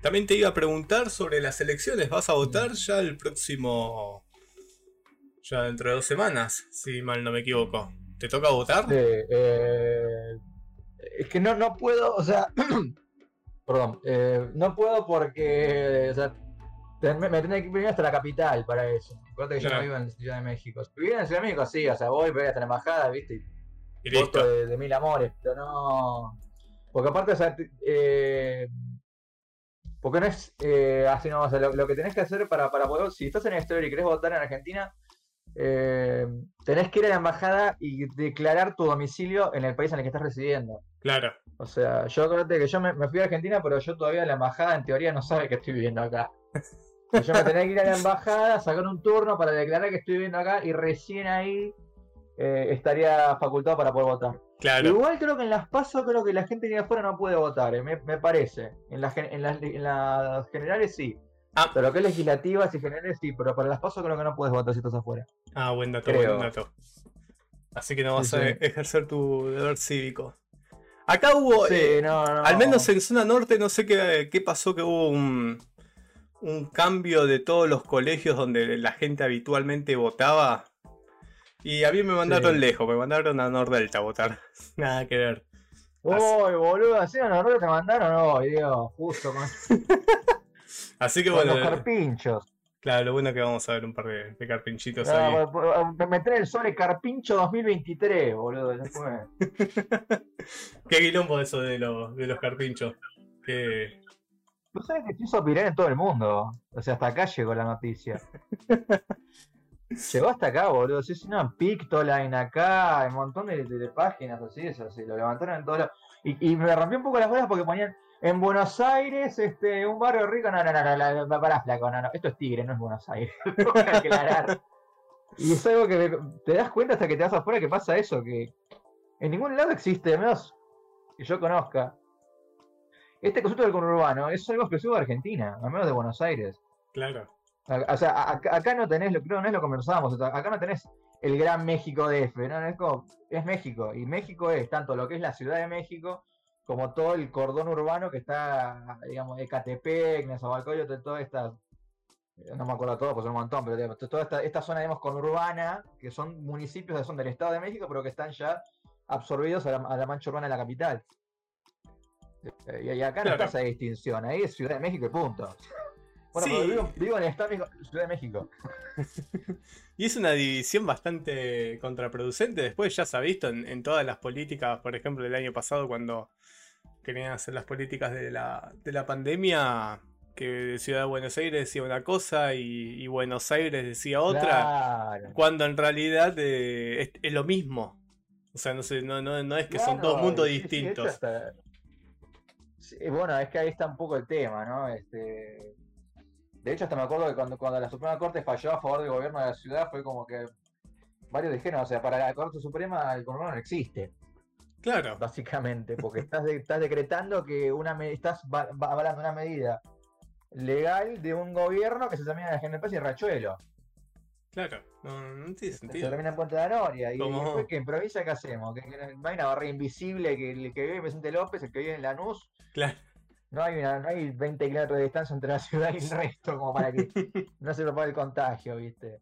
También te iba a preguntar sobre las elecciones. ¿Vas a votar ya el próximo. ya dentro de dos semanas, si mal no me equivoco? ¿Te toca votar? Sí, eh, es que no, no puedo, o sea, perdón, eh, no puedo porque, o sea, me, me que ir primero hasta la capital para eso. Acuérdate que yo no vivo en Ciudad de México. Si viviera en Ciudad de México, sí, o sea, voy, voy hasta la embajada, ¿viste? Y listo. voto de, de mil amores, pero no. Porque aparte, o sea, eh, porque no es eh, así, no, o sea, lo, lo que tenés que hacer para, para poder, si estás en el exterior y querés votar en Argentina, eh, tenés que ir a la embajada y declarar tu domicilio en el país en el que estás residiendo. Claro. O sea, yo acuérdate que yo me, me fui a Argentina, pero yo todavía la embajada en teoría no sabe que estoy viviendo acá. Yo me tenía que ir a la embajada, sacar un turno para declarar que estoy viviendo acá y recién ahí eh, estaría facultado para poder votar. Claro. Igual creo que en las PASO creo que la gente de afuera no puede votar, eh, me, me parece. En las, en, las, en las generales sí. Ah. Pero que es legislativas y generales sí, pero para las PASO creo que no puedes votar si estás afuera. Ah, buen dato, Creo. buen dato. Así que no vas Sí, a sí. ejercer tu deber cívico. Acá hubo. Sí, eh, no, no. Al menos en zona norte, no sé qué, qué pasó, que hubo un, un cambio de todos los colegios donde la gente habitualmente votaba. Y a mí me mandaron Sí. lejos, me mandaron a Nordelta a votar. Nada que ver. Uy, boludo, así a nosotros te mandaron hoy, Dios, justo con, Así que con bueno, los carpinchos. claro, lo bueno es que vamos a ver un par de, de carpinchitos Ah, ahí. por- por- Me meter el Sole Carpincho 2023, boludo, fue. Qué quilombo eso de, los de los carpinchos. Que Tú sabes que se hizo viral en todo el mundo. O sea, hasta acá llegó la noticia. Llegó hasta acá, boludo. Sí, sí, no, Pictoline acá, un montón de, páginas así, eso, así, lo levantaron en todos lados. Y, me rompió un poco las bolas porque ponían en Buenos Aires, este, un barrio rico. No, no, no, no, no, pará, flaco, no, no. Esto es Tigre, no es Buenos Aires. Aclarar. Y es algo que te das cuenta hasta que te vas afuera que pasa eso, que en ningún lado existe, al menos que yo conozca. Este concepto del conurbano es algo exclusivo de Argentina, al menos de Buenos Aires. claro. O sea, acá, no tenés, lo creo, no es lo conversábamos, acá no tenés el gran México DF, ¿no? Es como, es México, y México es tanto lo que es la Ciudad de México, como todo el cordón urbano que está, digamos, Ecatepec, Nezahualcóyotl, toda esta, no me acuerdo todo, pues son un montón, pero digamos, toda esta, esta zona, digamos, conurbana, que son municipios que son del Estado de México, pero que están ya absorbidos a la, a la mancha urbana de la capital. Eh, Y, y acá no Claro. está esa distinción, ahí es Ciudad de México y punto. Bueno, Sí. pero vivo, vivo en el Estado de México, Ciudad de México. Y es una división bastante contraproducente. Después ya se ha visto en, en todas las políticas, por ejemplo, del año pasado cuando querían hacer las políticas de la, de la pandemia, que Ciudad de Buenos Aires decía una cosa y, y Buenos Aires decía otra, Claro. cuando en realidad eh, es, es lo mismo. O sea, no, sé, no, no, no es que son dos mundos sí, sí, distintos. hasta- sí, bueno, es que ahí está un poco el tema, ¿no? Este... De hecho, hasta me acuerdo que cuando, cuando la Suprema Corte falló a favor del gobierno de la ciudad, fue como que varios dijeron, o sea, para la Corte Suprema el conurbano no existe, Claro, básicamente, porque estás, de- estás decretando que una me- estás va- va- avalando una medida legal de un gobierno que se termina en General Paz y Rachuelo. claro, no, no tiene Se sentido. termina en Puente de la Noria. Y Como- después que improvisa, ¿qué hacemos? Que, que hay una barrera invisible que el que vive en Vicente López, el que vive en Lanús, Claro. No hay, una- no hay 20 kilómetros de distancia entre la ciudad y el resto, como para que no se propague el contagio, ¿viste?